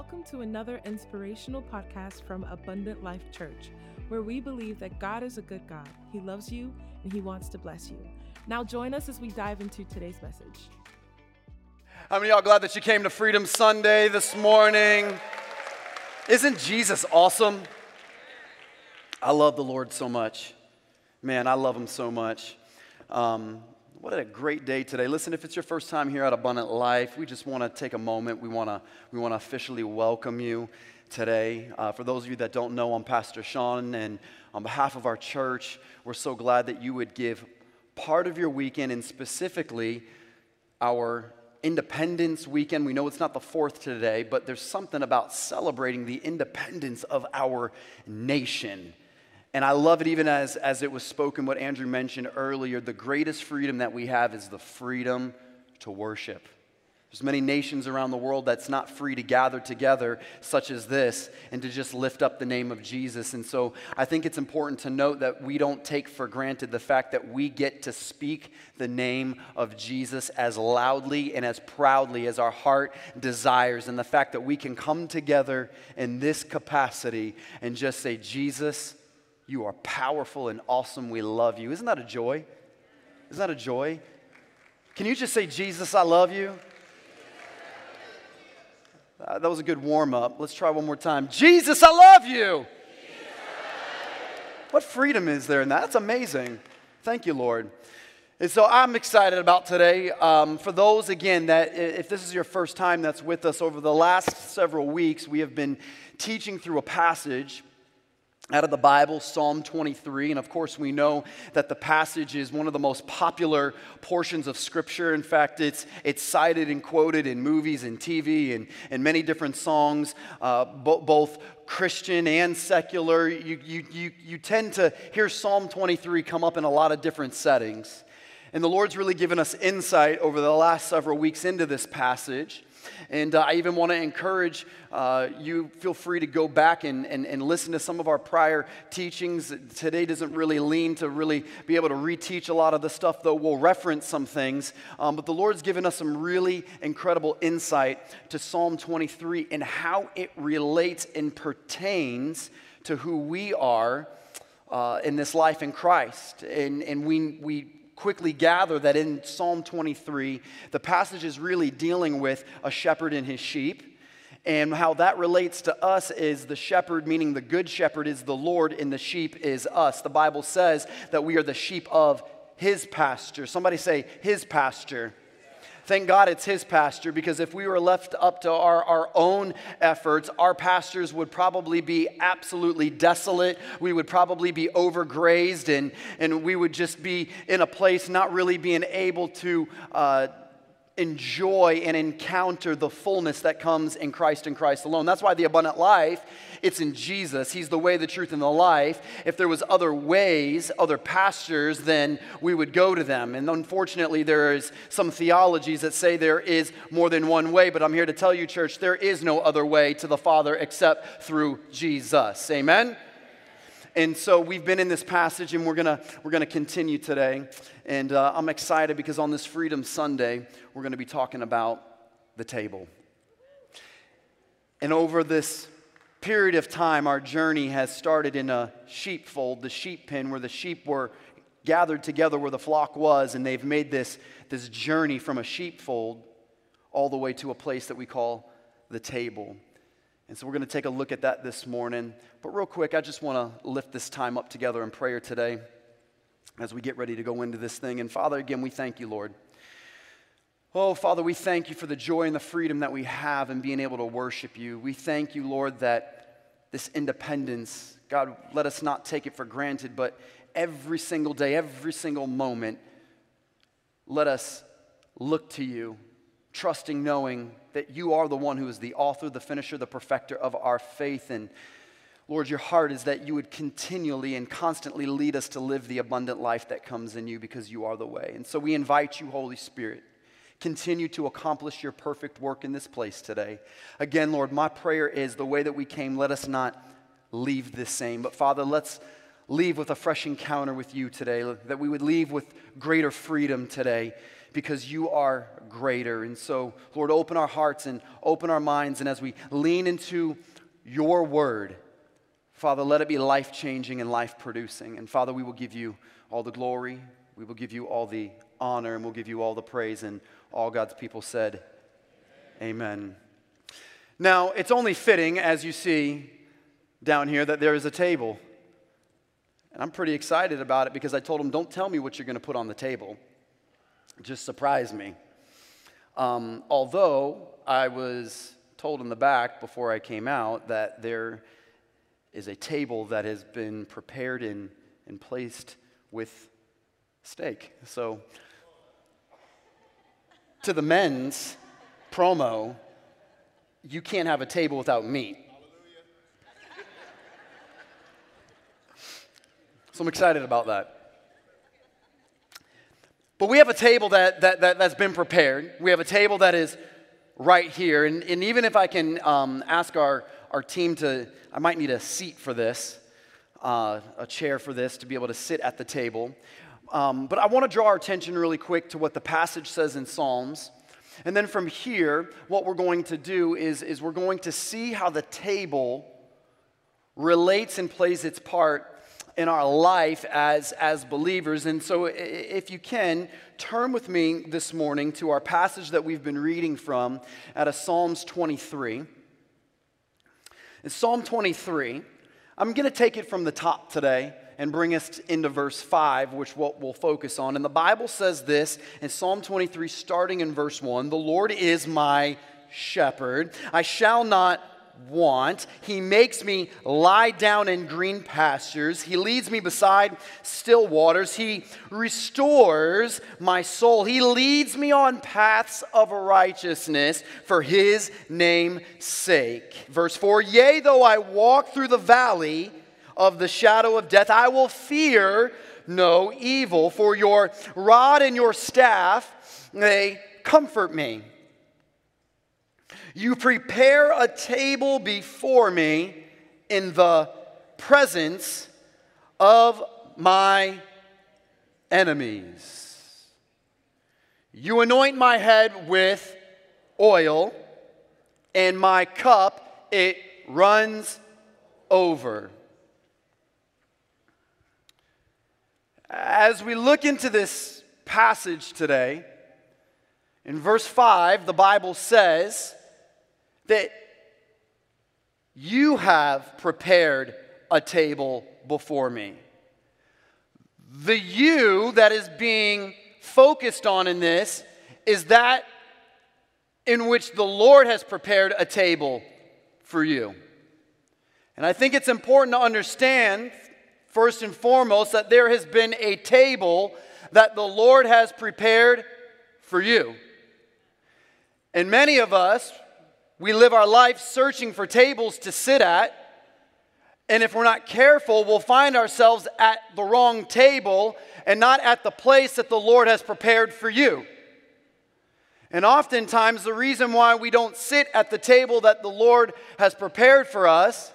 Welcome to another inspirational podcast from Abundant Life Church, where we believe that God is a good God. He loves you and He wants to bless you. Now, join us as we dive into today's message. How many y'all glad that you came to Freedom Sunday this morning? Isn't Jesus awesome? I love the Lord so much. Man, I love Him so much. Um, what a great day today. Listen, if it's your first time here at Abundant Life, we just want to take a moment. We want to we want to officially welcome you today. Uh, for those of you that don't know, I'm Pastor Sean, and on behalf of our church, we're so glad that you would give part of your weekend, and specifically our Independence Weekend. We know it's not the fourth today, but there's something about celebrating the independence of our nation. And I love it even as, as it was spoken, what Andrew mentioned earlier. The greatest freedom that we have is the freedom to worship. There's many nations around the world that's not free to gather together, such as this, and to just lift up the name of Jesus. And so I think it's important to note that we don't take for granted the fact that we get to speak the name of Jesus as loudly and as proudly as our heart desires, and the fact that we can come together in this capacity and just say, Jesus, you are powerful and awesome. We love you. Isn't that a joy? Isn't that a joy? Can you just say, Jesus, I love you? Uh, that was a good warm up. Let's try one more time. Jesus, I love you. What freedom is there in that? That's amazing. Thank you, Lord. And so I'm excited about today. Um, for those, again, that if this is your first time that's with us over the last several weeks, we have been teaching through a passage out of the Bible, Psalm 23. And of course, we know that the passage is one of the most popular portions of Scripture. In fact, it's, it's cited and quoted in movies and TV and, and many different songs, uh, bo- both Christian and secular. You, you, you, you tend to hear Psalm 23 come up in a lot of different settings. And the Lord's really given us insight over the last several weeks into this passage. And uh, I even want to encourage uh, you, feel free to go back and, and, and listen to some of our prior teachings. Today doesn't really lean to really be able to reteach a lot of the stuff, though we'll reference some things. Um, but the Lord's given us some really incredible insight to Psalm 23 and how it relates and pertains to who we are uh, in this life in Christ. And, and we, we quickly gather that in Psalm 23, the passage is really dealing with a shepherd and his sheep. And how that relates to us is the shepherd, meaning the good shepherd is the Lord, and the sheep is us. The Bible says that we are the sheep of his pasture. Somebody say, his pasture. Thank God it's his pasture because if we were left up to our, our own efforts, our pastures would probably be absolutely desolate. We would probably be overgrazed and, and we would just be in a place not really being able to. Uh, enjoy and encounter the fullness that comes in Christ and Christ alone. That's why the abundant life, it's in Jesus. He's the way, the truth, and the life. If there was other ways, other pastures, then we would go to them. And unfortunately, there is some theologies that say there is more than one way, but I'm here to tell you, church, there is no other way to the Father except through Jesus. Amen. And so we've been in this passage and we're going to we're to continue today. And uh, I'm excited because on this Freedom Sunday, we're going to be talking about the table. And over this period of time, our journey has started in a sheepfold, the sheep pen, where the sheep were gathered together where the flock was, and they've made this, this journey from a sheepfold all the way to a place that we call the table. And so we're going to take a look at that this morning. But real quick, I just want to lift this time up together in prayer today as we get ready to go into this thing. And Father, again, we thank you, Lord. Oh, Father, we thank you for the joy and the freedom that we have in being able to worship you. We thank you, Lord, that this independence, God, let us not take it for granted, but every single day, every single moment, let us look to you, trusting, knowing that you are the one who is the author, the finisher, the perfecter of our faith. And Lord, your heart is that you would continually and constantly lead us to live the abundant life that comes in you because you are the way. And so we invite you, Holy Spirit, continue to accomplish your perfect work in this place today. Again, Lord, my prayer is the way that we came, let us not leave the same. But Father, let's leave with a fresh encounter with you today, that we would leave with greater freedom today because you are greater. And so, Lord, open our hearts and open our minds. And as we lean into your word, Father, let it be life changing and life producing. And Father, we will give you all the glory, we will give you all the honor, and we'll give you all the praise. And all God's people said, Amen. Now, it's only fitting, as you see down here, that there is a table. And I'm pretty excited about it because I told them, don't tell me what you're going to put on the table. Just surprised me. Um, although I was told in the back before I came out that there is a table that has been prepared and, and placed with steak. So, to the men's promo, you can't have a table without meat. So I'm excited about that. But we have a table that, that, that, has been prepared. We have a table that is right here. And, and even if I can um, ask our, our team to, I might need a seat for this, uh, a chair for this to be able to sit at the table. Um, but I want to draw our attention really quick to what the passage says in Psalms. And then from here, what we're going to do is, is we're going to see how the table relates and plays its part in our life as, as believers. And so, if you can, turn with me this morning to our passage that we've been reading from out of Psalms 23. In Psalm 23, I'm going to take it from the top today and bring us into verse 5, which what we'll focus on. And the Bible says this in Psalm 23, starting in verse 1 The Lord is my shepherd, I shall not want. He makes me lie down in green pastures. He leads me beside still waters. He restores my soul. He leads me on paths of righteousness for his name's sake. Verse 4 Yea, though I walk through the valley of the shadow of death, I will fear no evil, for your rod and your staff, they comfort me. You prepare a table before me in the presence of my enemies. You anoint my head with oil, and my cup, it runs over. As we look into this passage today, in verse 5, the Bible says, that you have prepared a table before me. The you that is being focused on in this is that in which the Lord has prepared a table for you. And I think it's important to understand, first and foremost, that there has been a table that the Lord has prepared for you. And many of us, we live our life searching for tables to sit at. And if we're not careful, we'll find ourselves at the wrong table and not at the place that the Lord has prepared for you. And oftentimes, the reason why we don't sit at the table that the Lord has prepared for us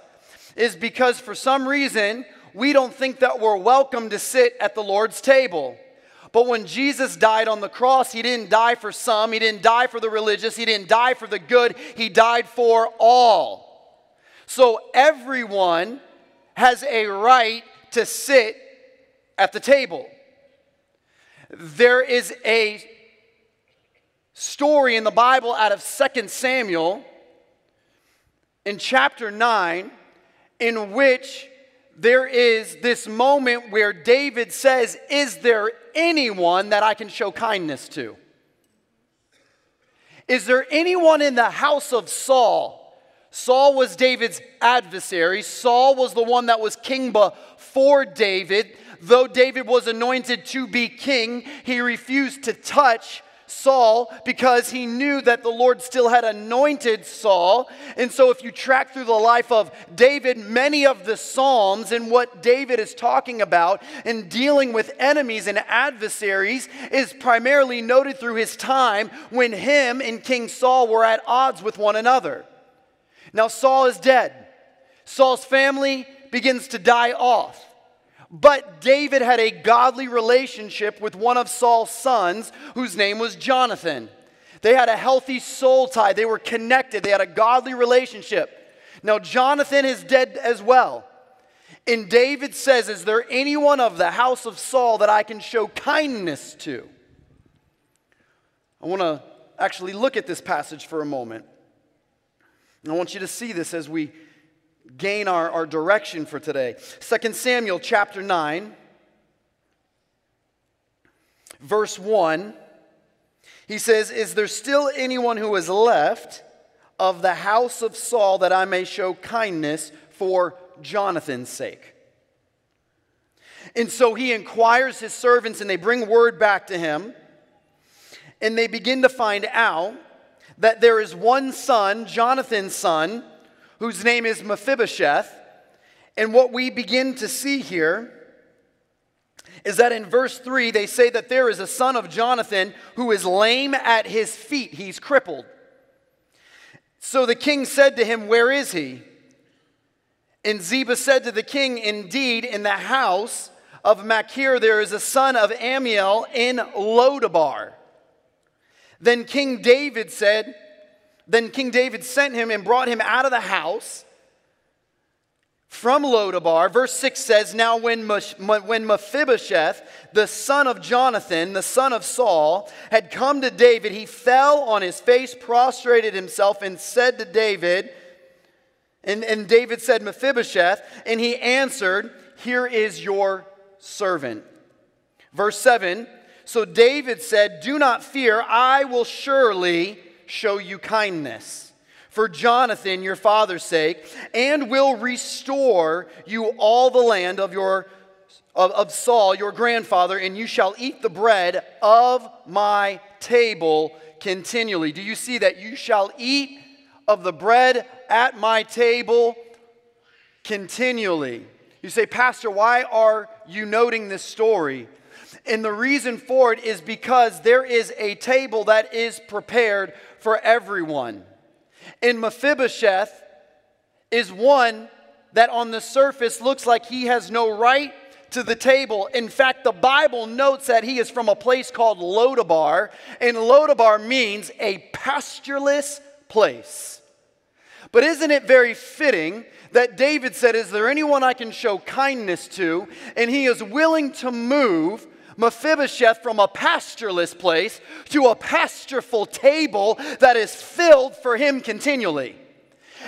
is because for some reason we don't think that we're welcome to sit at the Lord's table. But when Jesus died on the cross, he didn't die for some, he didn't die for the religious, he didn't die for the good, he died for all. So everyone has a right to sit at the table. There is a story in the Bible out of 2 Samuel in chapter 9 in which there is this moment where David says, Is there anyone that I can show kindness to? Is there anyone in the house of Saul? Saul was David's adversary. Saul was the one that was king before David. Though David was anointed to be king, he refused to touch Saul because he knew that the Lord still had anointed Saul. And so, if you track through the life of David, many of the Psalms and what David is talking about in dealing with enemies and adversaries is primarily noted through his time when him and King Saul were at odds with one another. Now, Saul is dead. Saul's family begins to die off. But David had a godly relationship with one of Saul's sons, whose name was Jonathan. They had a healthy soul tie, they were connected, they had a godly relationship. Now, Jonathan is dead as well. And David says, Is there anyone of the house of Saul that I can show kindness to? I want to actually look at this passage for a moment. I want you to see this as we gain our, our direction for today. 2 Samuel chapter 9, verse 1. He says, Is there still anyone who is left of the house of Saul that I may show kindness for Jonathan's sake? And so he inquires his servants, and they bring word back to him. And they begin to find out that there is one son, Jonathan's son, whose name is Mephibosheth. And what we begin to see here is that in verse 3, they say that there is a son of Jonathan who is lame at his feet, he's crippled. So the king said to him, Where is he? And Ziba said to the king, Indeed, in the house of Machir there is a son of Ammiel in Lodabar. Then King David said, Then King David sent him and brought him out of the house from Lodabar. Verse 6 says, Now when, when Mephibosheth, the son of Jonathan, the son of Saul, had come to David, he fell on his face, prostrated himself, and said to David, and, and David said, Mephibosheth, and he answered, Here is your servant. Verse 7 so David said, Do not fear, I will surely show you kindness for Jonathan, your father's sake, and will restore you all the land of your of, of Saul, your grandfather, and you shall eat the bread of my table continually. Do you see that? You shall eat of the bread at my table continually. You say, Pastor, why are you noting this story? And the reason for it is because there is a table that is prepared for everyone. And Mephibosheth is one that on the surface looks like he has no right to the table. In fact, the Bible notes that he is from a place called Lodabar, and Lodabar means a pastureless place. But isn't it very fitting that David said, Is there anyone I can show kindness to? And he is willing to move Mephibosheth from a pastureless place to a pastureful table that is filled for him continually.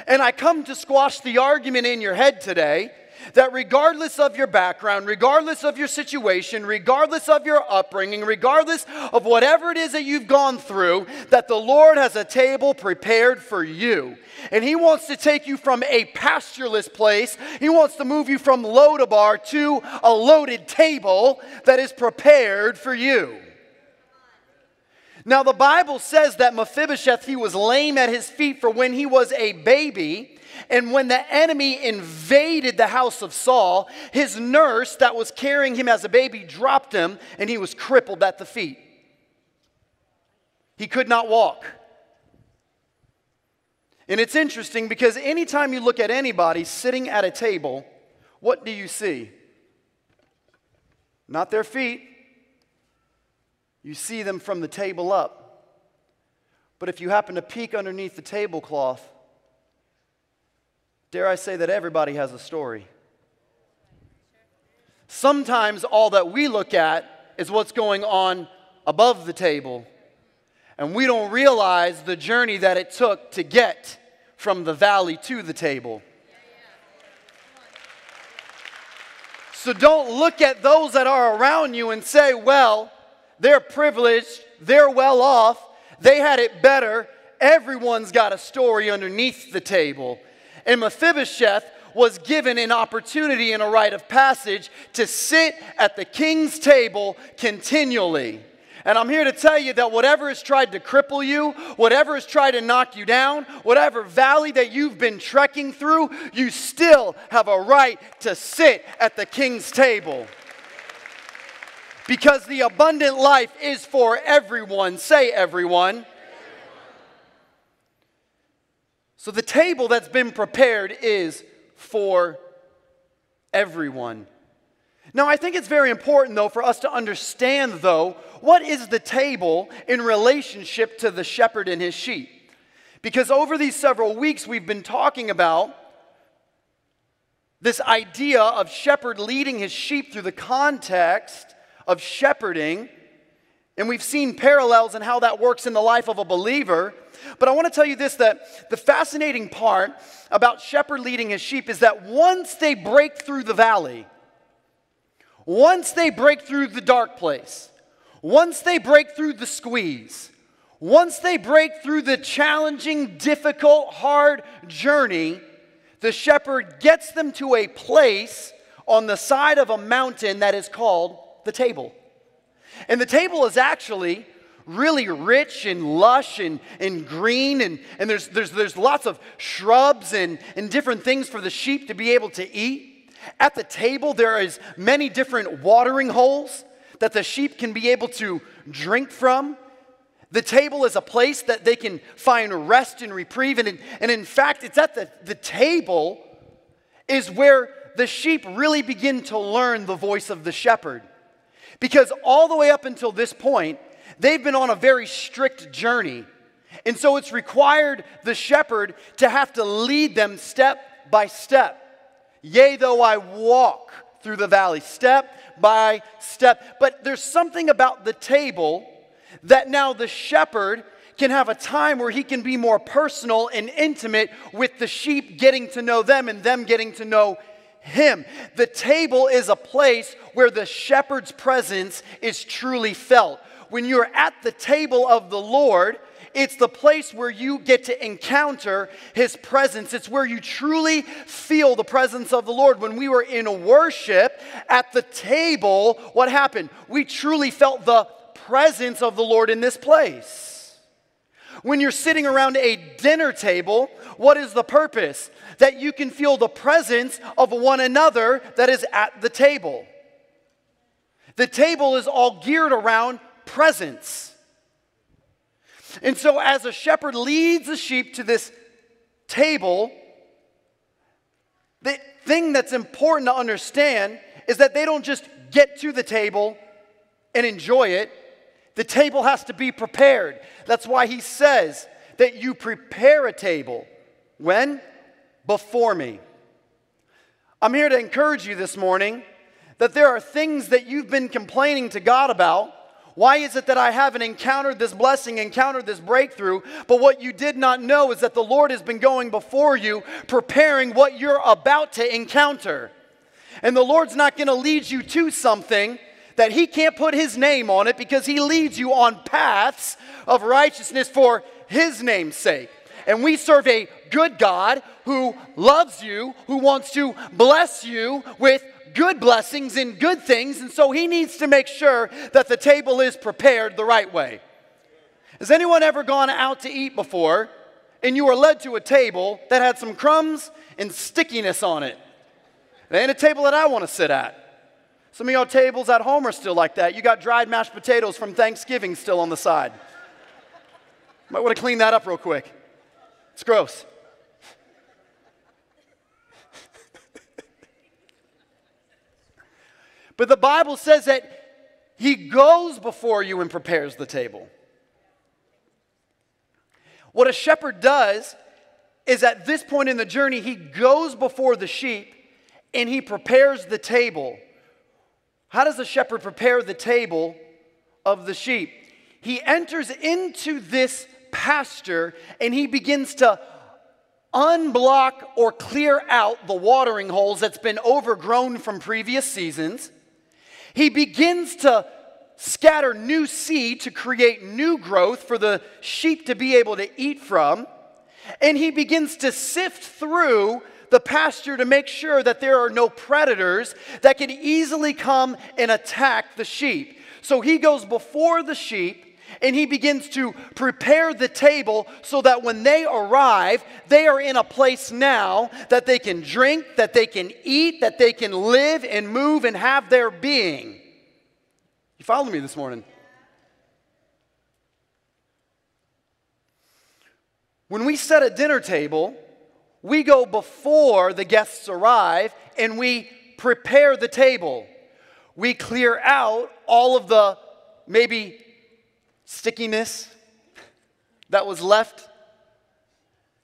And I come to squash the argument in your head today that regardless of your background, regardless of your situation, regardless of your upbringing, regardless of whatever it is that you've gone through, that the Lord has a table prepared for you. And He wants to take you from a pastureless place, He wants to move you from Lodabar to a loaded table that is prepared for you. Now, the Bible says that Mephibosheth, he was lame at his feet for when he was a baby. And when the enemy invaded the house of Saul, his nurse that was carrying him as a baby dropped him and he was crippled at the feet. He could not walk. And it's interesting because anytime you look at anybody sitting at a table, what do you see? Not their feet. You see them from the table up. But if you happen to peek underneath the tablecloth, Dare I say that everybody has a story? Sometimes all that we look at is what's going on above the table, and we don't realize the journey that it took to get from the valley to the table. So don't look at those that are around you and say, well, they're privileged, they're well off, they had it better. Everyone's got a story underneath the table. And Mephibosheth was given an opportunity and a rite of passage to sit at the king's table continually. And I'm here to tell you that whatever has tried to cripple you, whatever has tried to knock you down, whatever valley that you've been trekking through, you still have a right to sit at the king's table. Because the abundant life is for everyone. Say, everyone. So the table that's been prepared is for everyone. Now, I think it's very important, though, for us to understand, though, what is the table in relationship to the shepherd and his sheep. Because over these several weeks, we've been talking about this idea of shepherd leading his sheep through the context of shepherding. And we've seen parallels in how that works in the life of a believer. But I want to tell you this that the fascinating part about shepherd leading his sheep is that once they break through the valley, once they break through the dark place, once they break through the squeeze, once they break through the challenging, difficult, hard journey, the shepherd gets them to a place on the side of a mountain that is called the table. And the table is actually really rich and lush and, and green, and, and there's, there's, there's lots of shrubs and, and different things for the sheep to be able to eat. At the table, there is many different watering holes that the sheep can be able to drink from. The table is a place that they can find rest and reprieve. And in, and in fact, it's at the, the table is where the sheep really begin to learn the voice of the shepherd. Because all the way up until this point, they've been on a very strict journey. And so it's required the shepherd to have to lead them step by step. Yea, though I walk through the valley, step by step. But there's something about the table that now the shepherd can have a time where he can be more personal and intimate with the sheep, getting to know them and them getting to know him. The table is a place where the shepherd's presence is truly felt. When you're at the table of the Lord, it's the place where you get to encounter His presence. It's where you truly feel the presence of the Lord. When we were in worship at the table, what happened? We truly felt the presence of the Lord in this place. When you're sitting around a dinner table, what is the purpose? That you can feel the presence of one another that is at the table. The table is all geared around presence. And so, as a shepherd leads the sheep to this table, the thing that's important to understand is that they don't just get to the table and enjoy it. The table has to be prepared. That's why he says that you prepare a table. When? Before me. I'm here to encourage you this morning that there are things that you've been complaining to God about why is it that I haven't encountered this blessing, encountered this breakthrough? But what you did not know is that the Lord has been going before you, preparing what you're about to encounter. And the Lord's not going to lead you to something that He can't put His name on it because He leads you on paths of righteousness for His name's sake. And we serve a good God who loves you, who wants to bless you with good blessings and good things, and so he needs to make sure that the table is prepared the right way. Has anyone ever gone out to eat before and you were led to a table that had some crumbs and stickiness on it? It ain't a table that I want to sit at. Some of y'all tables at home are still like that. You got dried mashed potatoes from Thanksgiving still on the side. Might want to clean that up real quick. It's gross. But the Bible says that He goes before you and prepares the table. What a shepherd does is at this point in the journey, he goes before the sheep and he prepares the table. How does a shepherd prepare the table of the sheep? He enters into this pasture and he begins to unblock or clear out the watering holes that's been overgrown from previous seasons. He begins to scatter new seed to create new growth for the sheep to be able to eat from. And he begins to sift through the pasture to make sure that there are no predators that can easily come and attack the sheep. So he goes before the sheep and he begins to prepare the table so that when they arrive, they are in a place now that they can drink, that they can eat, that they can live and move and have their being. You follow me this morning? When we set a dinner table, we go before the guests arrive and we prepare the table. we clear out all of the maybe stickiness that was left.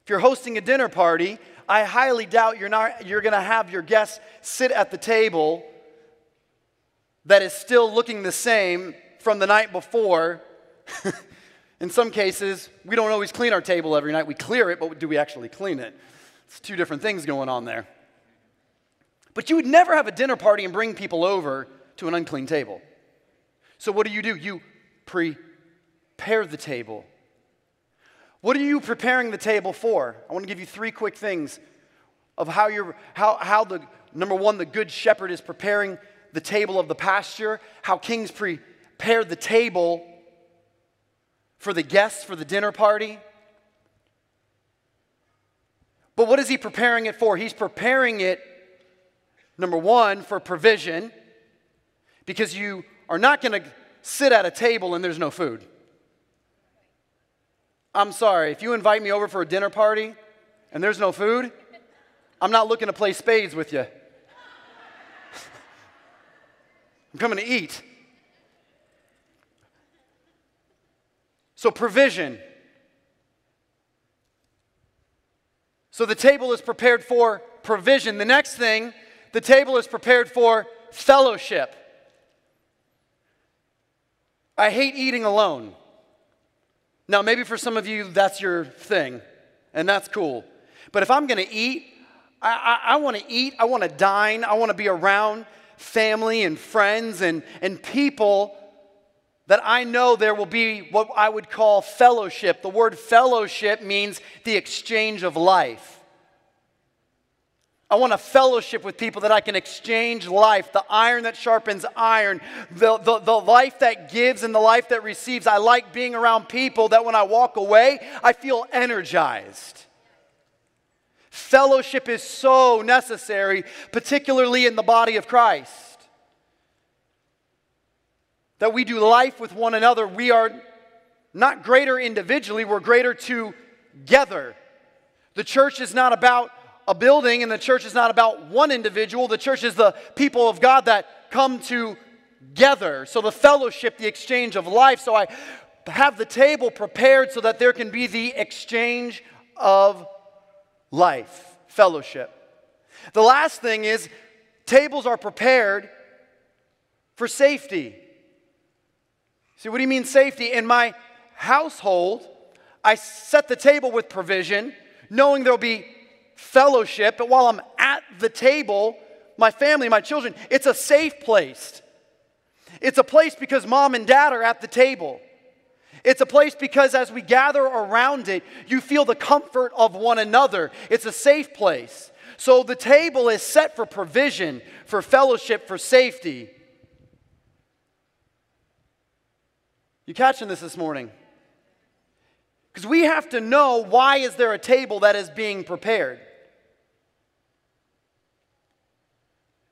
If you're hosting a dinner party, I highly doubt you're, not, you're going to have your guests sit at the table that is still looking the same from the night before. In some cases, we don't always clean our table every night. We clear it, but do we actually clean it? It's two different things going on there. But you would never have a dinner party and bring people over to an unclean table. So, what do you do? You prepare the table. What are you preparing the table for? I want to give you three quick things of how you're, how, how the, number one, the good shepherd is preparing the table of the pasture, how kings prepare the table for the guests for the dinner party. But what is he preparing it for? He's preparing it, number one, for provision, because you are not going to sit at a table and there's no food. I'm sorry, if you invite me over for a dinner party and there's no food, I'm not looking to play spades with you. I'm coming to eat. So, provision. So, the table is prepared for provision. The next thing, the table is prepared for fellowship. I hate eating alone. Now, maybe for some of you, that's your thing, and that's cool. But if I'm gonna eat, I, I, I wanna eat, I wanna dine, I wanna be around family and friends and, and people that I know there will be what I would call fellowship. The word fellowship means the exchange of life. I want a fellowship with people that I can exchange life, the iron that sharpens iron, the, the, the life that gives and the life that receives. I like being around people that when I walk away, I feel energized. Fellowship is so necessary, particularly in the body of Christ. That we do life with one another. We are not greater individually, we're greater together. The church is not about a building, and the church is not about one individual. The church is the people of God that come together. So, the fellowship, the exchange of life. So, I have the table prepared so that there can be the exchange of life, fellowship. The last thing is tables are prepared for safety. See, what do you mean safety? In my household, I set the table with provision, knowing there'll be fellowship, but while I'm at the table, my family, my children, it's a safe place. It's a place because mom and dad are at the table. It's a place because as we gather around it, you feel the comfort of one another. It's a safe place. So the table is set for provision, for fellowship, for safety. You catching this this morning? Because we have to know why is there a table that is being prepared?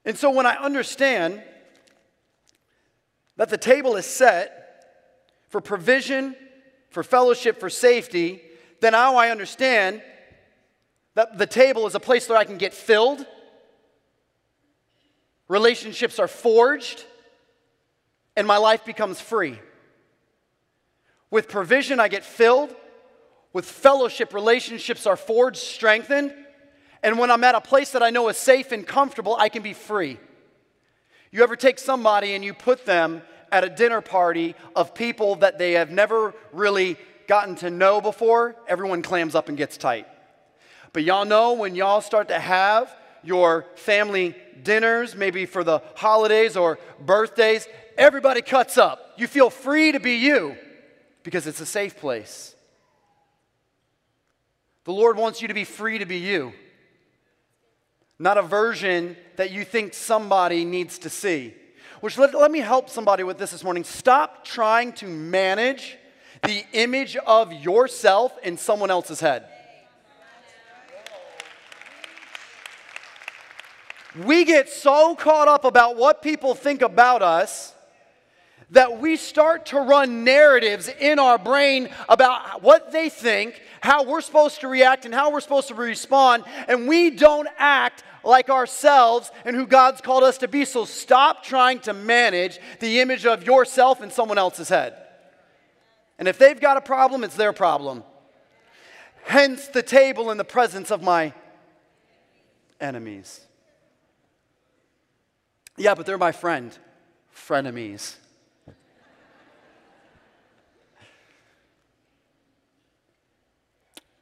And so when I understand that the table is set for provision, for fellowship, for safety, then now I understand that the table is a place where I can get filled, relationships are forged, and my life becomes free. With provision, I get filled. With fellowship, relationships are forged, strengthened. And when I'm at a place that I know is safe and comfortable, I can be free. You ever take somebody and you put them at a dinner party of people that they have never really gotten to know before? Everyone clams up and gets tight. But y'all know when y'all start to have your family dinners, maybe for the holidays or birthdays, everybody cuts up. You feel free to be you because it's a safe place. The Lord wants you to be free to be you not a version that you think somebody needs to see. Which let, let me help somebody with this this morning. Stop trying to manage the image of yourself in someone else's head. We get so caught up about what people think about us that we start to run narratives in our brain about what they think, how we're supposed to react, and how we're supposed to respond, and we don't act like ourselves and who God's called us to be. So stop trying to manage the image of yourself in someone else's head. And if they've got a problem, it's their problem. Hence the table in the presence of my enemies. Yeah, but they're my friend. Frenemies.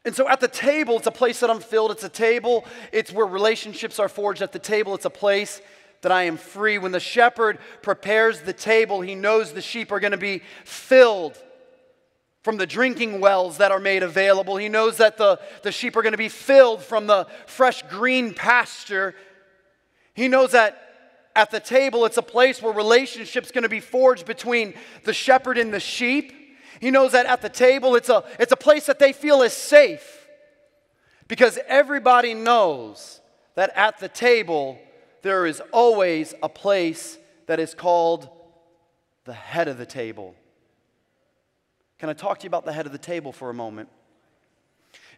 And so at the table, it's a place that I'm filled. It's a table, it's where relationships are forged. At the table, it's a place that I am free. When the shepherd prepares the table, he knows the sheep are going to be filled from the drinking wells that are made available. He knows that the, the sheep are going to be filled from the fresh green pasture. He knows that at the table, it's a place where relationships going to be forged between the shepherd and the sheep. He knows that at the table, it's a, it's a place that they feel is safe because everybody knows that at the table, there is always a place that is called the head of the table. Can I talk to you about the head of the table for a moment?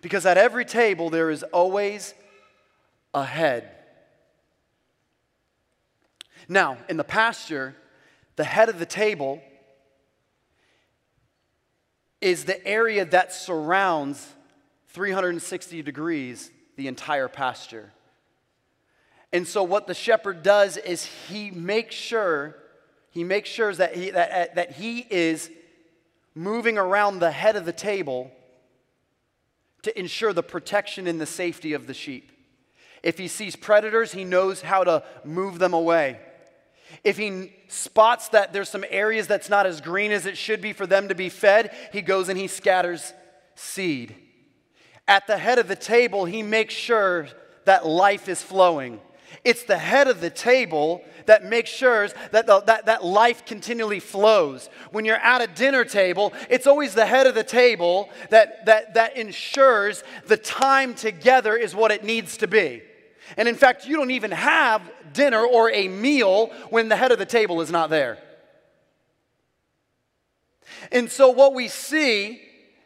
Because at every table, there is always a head. Now, in the pasture, the head of the table is the area that surrounds 360 degrees the entire pasture. And so what the shepherd does is he makes sure he makes sure that he, that, that he is moving around the head of the table to ensure the protection and the safety of the sheep. If he sees predators, he knows how to move them away. If he spots that there's some areas that's not as green as it should be for them to be fed, he goes and he scatters seed. At the head of the table, he makes sure that life is flowing. It's the head of the table that makes sure that, the, that, that life continually flows. When you're at a dinner table, it's always the head of the table that, that, that ensures the time together is what it needs to be. And in fact, you don't even have dinner or a meal when the head of the table is not there. And so, what we see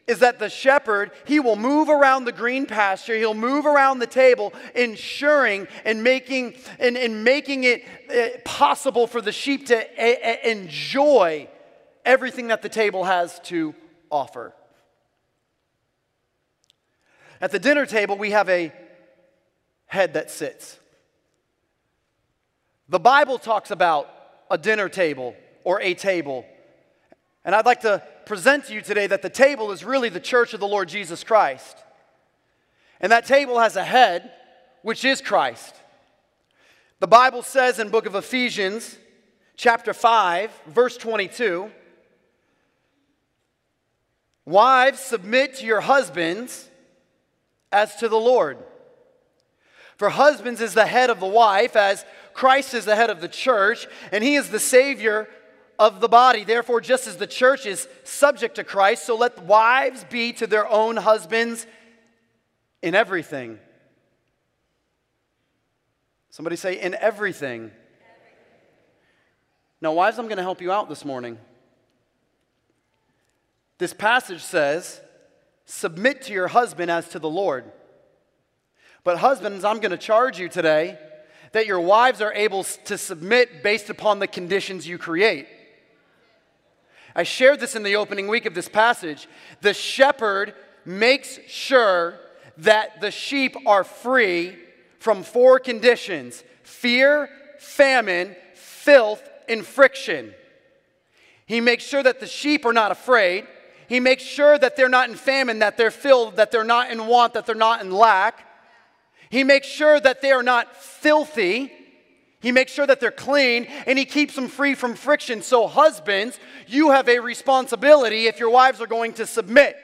is that the shepherd, he will move around the green pasture, he'll move around the table, ensuring and making, and, and making it uh, possible for the sheep to uh, enjoy everything that the table has to offer. At the dinner table, we have a head that sits. The Bible talks about a dinner table or a table. And I'd like to present to you today that the table is really the church of the Lord Jesus Christ. And that table has a head, which is Christ. The Bible says in book of Ephesians, chapter 5, verse 22, Wives, submit to your husbands as to the Lord. For husbands is the head of the wife, as Christ is the head of the church, and he is the Savior of the body. Therefore, just as the church is subject to Christ, so let wives be to their own husbands in everything. Somebody say, in everything. Now, wives, I'm going to help you out this morning. This passage says, submit to your husband as to the Lord. But, husbands, I'm going to charge you today that your wives are able to submit based upon the conditions you create. I shared this in the opening week of this passage. The shepherd makes sure that the sheep are free from four conditions fear, famine, filth, and friction. He makes sure that the sheep are not afraid. He makes sure that they're not in famine, that they're filled, that they're not in want, that they're not in lack. He makes sure that they are not filthy. He makes sure that they're clean and he keeps them free from friction. So, husbands, you have a responsibility if your wives are going to submit.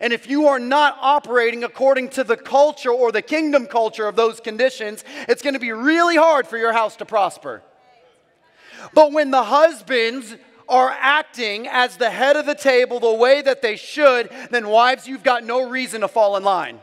And if you are not operating according to the culture or the kingdom culture of those conditions, it's going to be really hard for your house to prosper. But when the husbands are acting as the head of the table the way that they should, then wives, you've got no reason to fall in line.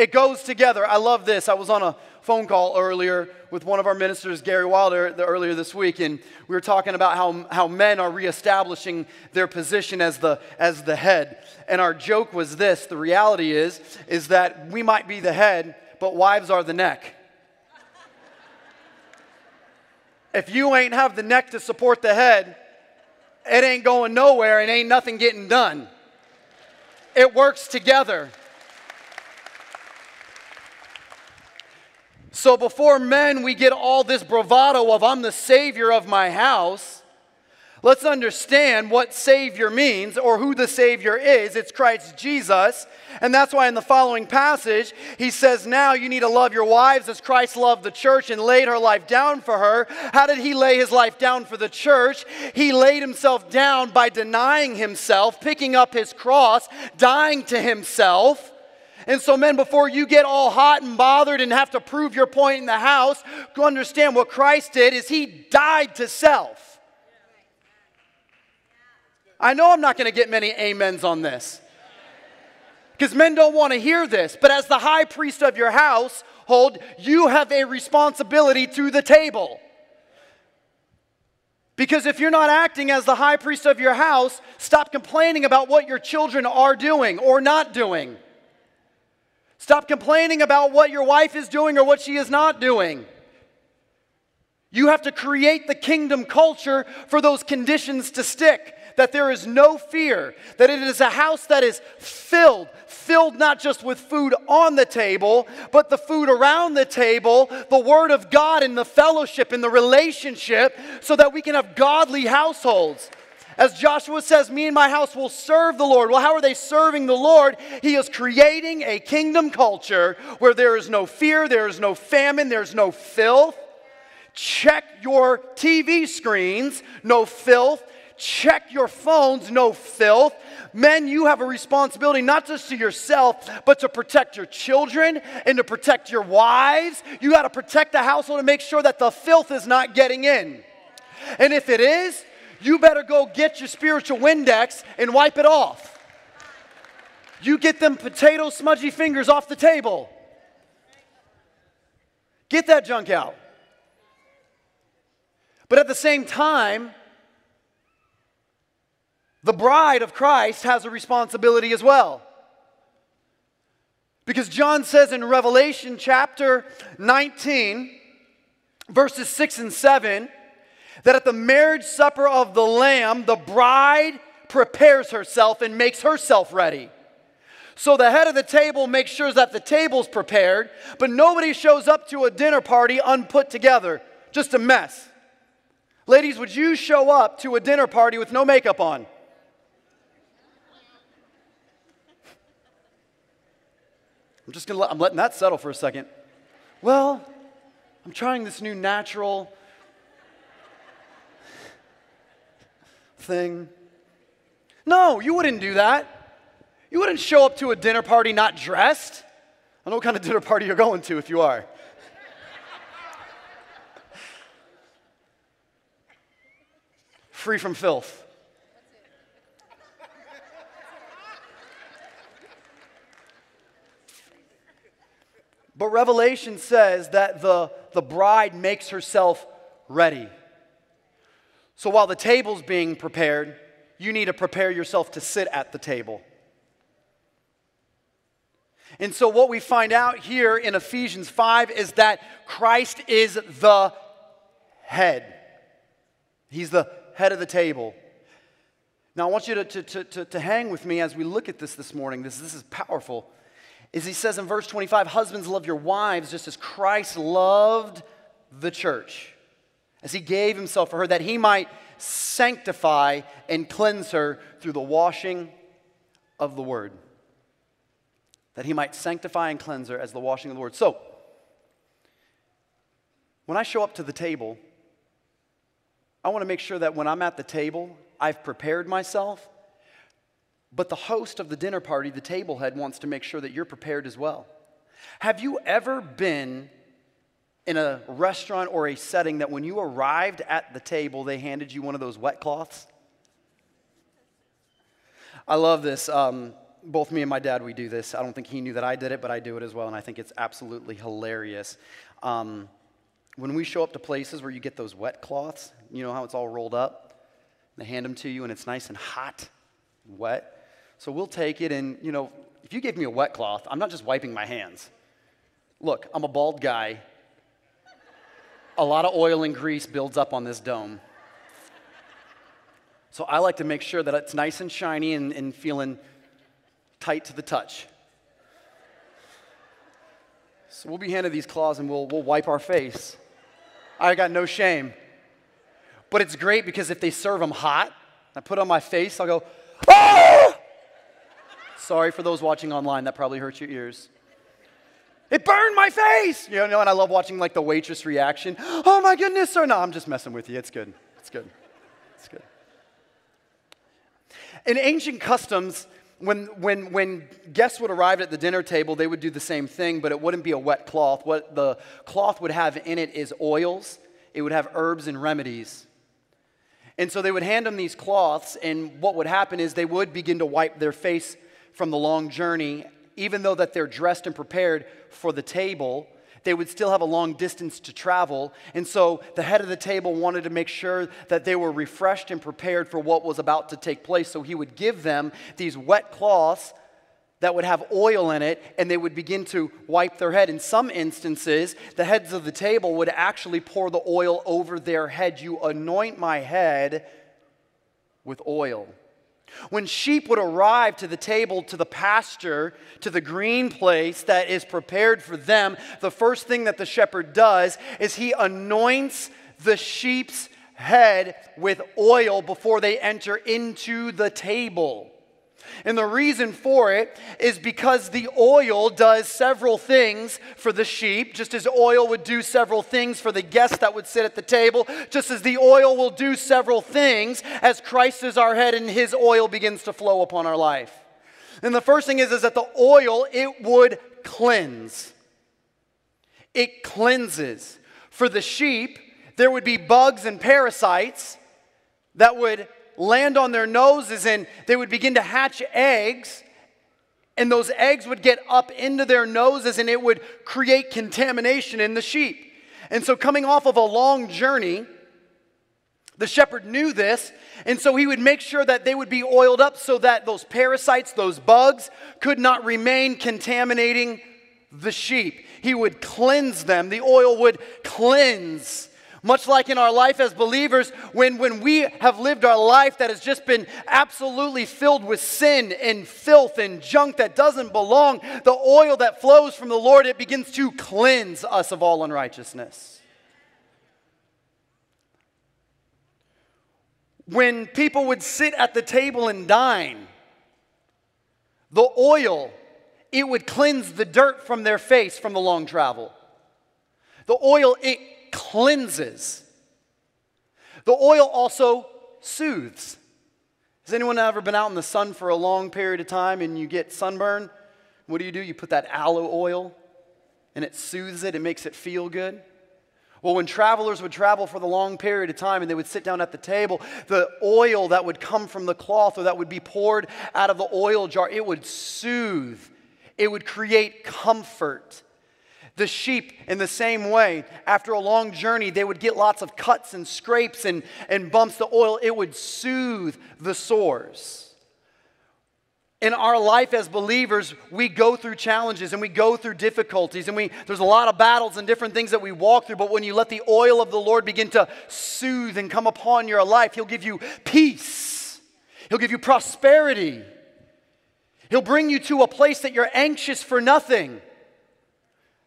It goes together. I love this. I was on a phone call earlier with one of our ministers, Gary Wilder, the, earlier this week, and we were talking about how, how men are reestablishing their position as the, as the head. And our joke was this the reality is, is that we might be the head, but wives are the neck. if you ain't have the neck to support the head, it ain't going nowhere and ain't nothing getting done. It works together. So before men, we get all this bravado of I'm the savior of my house. Let's understand what Savior means or who the Savior is. It's Christ Jesus. And that's why in the following passage, he says, Now you need to love your wives as Christ loved the church and laid her life down for her. How did he lay his life down for the church? He laid himself down by denying himself, picking up his cross, dying to himself. And so, men, before you get all hot and bothered and have to prove your point in the house, go understand what Christ did is he died to self. I know I'm not going to get many amens on this. Because men don't want to hear this. But as the high priest of your household, you have a responsibility to the table. Because if you're not acting as the high priest of your house, stop complaining about what your children are doing or not doing. Stop complaining about what your wife is doing or what she is not doing. You have to create the kingdom culture for those conditions to stick that there is no fear, that it is a house that is filled, filled not just with food on the table, but the food around the table, the Word of God and the fellowship and the relationship, so that we can have godly households. As Joshua says, Me and my house will serve the Lord. Well, how are they serving the Lord? He is creating a kingdom culture where there is no fear, there is no famine, there's no filth. Check your TV screens, no filth, check your phones, no filth. Men, you have a responsibility not just to yourself, but to protect your children and to protect your wives. You got to protect the household and make sure that the filth is not getting in. And if it is, you better go get your spiritual Windex and wipe it off. You get them potato smudgy fingers off the table. Get that junk out. But at the same time, the bride of Christ has a responsibility as well. Because John says in Revelation chapter 19, verses 6 and 7, that at the marriage supper of the Lamb, the bride prepares herself and makes herself ready. So the head of the table makes sure that the table's prepared, but nobody shows up to a dinner party unput together, just a mess. Ladies, would you show up to a dinner party with no makeup on? I'm just gonna let, I'm letting that settle for a second. Well, I'm trying this new natural thing. No, you wouldn't do that. You wouldn't show up to a dinner party not dressed. I know what kind of dinner party you're going to if you are. Free from filth. But Revelation says that the, the bride makes herself ready. So while the table's being prepared, you need to prepare yourself to sit at the table. And so, what we find out here in Ephesians 5 is that Christ is the head. He's the head of the table. Now, I want you to, to, to, to, hang with me as we look at this this morning. This, this is powerful is he says in verse 25, Husbands, love your wives just as Christ loved the church, as he gave himself for her, that he might sanctify and cleanse her through the washing of the word. That he might sanctify and cleanse her as the washing of the word. So, when I show up to the table, I want to make sure that when I'm at the table, I've prepared myself but the host of the dinner party, the table head, wants to make sure that you're prepared as well. Have you ever been in a restaurant or a setting that when you arrived at the table, they handed you one of those wet cloths? I love this. Um, both me and my dad, we do this. I don't think he knew that I did it, but I do it as well, and I think it's absolutely hilarious. Um, when we show up to places where you get those wet cloths, you know how it's all rolled up? They hand them to you, and it's nice and hot, wet. So we'll take it, and you know, if you gave me a wet cloth, I'm not just wiping my hands. Look, I'm a bald guy. A lot of oil and grease builds up on this dome. So I like to make sure that it's nice and shiny and, and feeling tight to the touch. So we'll be handed these claws and we'll, we'll wipe our face. I got no shame. But it's great because if they serve them hot, I put on my face, I'll go, ah! Sorry for those watching online, that probably hurt your ears. It burned my face! You know, and I love watching like the waitress reaction. Oh my goodness, sir. No, I'm just messing with you. It's good. It's good. It's good. In ancient customs, when, when, when guests would arrive at the dinner table, they would do the same thing, but it wouldn't be a wet cloth. What the cloth would have in it is oils, it would have herbs and remedies. And so they would hand them these cloths, and what would happen is they would begin to wipe their face from the long journey, even though that they're dressed and prepared for the table they would still have a long distance to travel. And so the head of the table wanted to make sure that they were refreshed and prepared for what was about to take place. So he would give them these wet cloths that would have oil in it, and they would begin to wipe their head. In some instances, the heads of the table would actually pour the oil over their head. You anoint my head with oil. When sheep would arrive to the table, to the pasture, to the green place that is prepared for them, the first thing that the shepherd does is he anoints the sheep's head with oil before they enter into the table. And the reason for it is because the oil does several things for the sheep, just as oil would do several things for the guests that would sit at the table, just as the oil will do several things as Christ is our head and his oil begins to flow upon our life. And the first thing is, is that the oil, it would cleanse. It cleanses. For the sheep, there would be bugs and parasites that would land on their noses and they would begin to hatch eggs. And those eggs would get up into their noses and it would create contamination in the sheep. And so, coming off of a long journey, the shepherd knew this, and so he would make sure that they would be oiled up so that those parasites, those bugs, could not remain contaminating the sheep. He would cleanse them, the oil would cleanse much like in our life as believers, when, when we have lived our life that has just been absolutely filled with sin and filth and junk that doesn't belong, the oil that flows from the Lord, it begins to cleanse us of all unrighteousness. When people would sit at the table and dine, the oil, it would cleanse the dirt from their face from the long travel. The oil, it cleanses. The oil also soothes. Has anyone ever been out in the sun for a long period of time and you get sunburn? What do you do? You put that aloe oil and it soothes it, it makes it feel good. Well, when travelers would travel for the long period of time and they would sit down at the table, the oil that would come from the cloth or that would be poured out of the oil jar, it would soothe, it would create comfort. The sheep, in the same way, after a long journey, they would get lots of cuts and scrapes and, and bumps. The oil, it would soothe the sores. In our life as believers, we go through challenges and we go through difficulties, and we, there's a lot of battles and different things that we walk through. But when you let the oil of the Lord begin to soothe and come upon your life, He'll give you peace, He'll give you prosperity, He'll bring you to a place that you're anxious for nothing.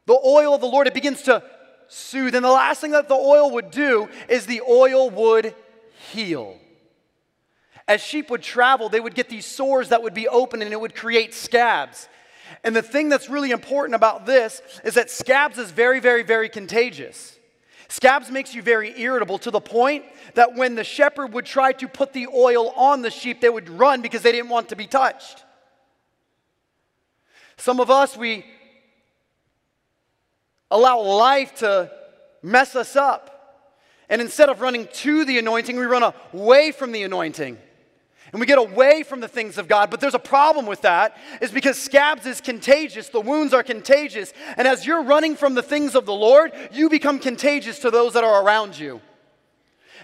The oil of the Lord, it begins to soothe. And the last thing that the oil would do is the oil would heal. As sheep would travel, they would get these sores that would be open and it would create scabs. And the thing that's really important about this is that scabs is very, very, very contagious. Scabs makes you very irritable to the point that when the shepherd would try to put the oil on the sheep, they would run because they didn't want to be touched. Some of us, we allow life to mess us up. And instead of running to the anointing, we run away from the anointing. and we get away from the things of God. But there's a problem with that, is because scabs is contagious. The wounds are contagious. And as you're running from the things of the Lord, you become contagious to those that are around you.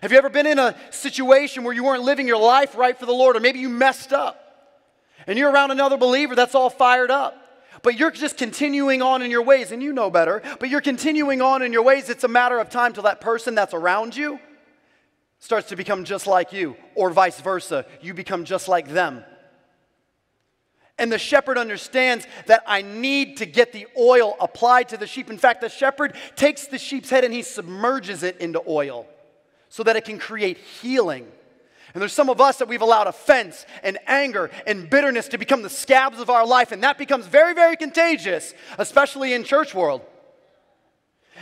Have you ever been in a situation where you weren't living your life right for the Lord, or maybe you messed up and you're around another believer that's all fired up? But you're just continuing on in your ways, and you know better, but you're continuing on in your ways. It's a matter of time till that person that's around you starts to become just like you, or vice versa. You become just like them. And the shepherd understands that I need to get the oil applied to the sheep. In fact, the shepherd takes the sheep's head and he submerges it into oil so that it can create healing. And there's some of us that we've allowed offense and anger and bitterness to become the scabs of our life, and that becomes very, very contagious, especially in church world.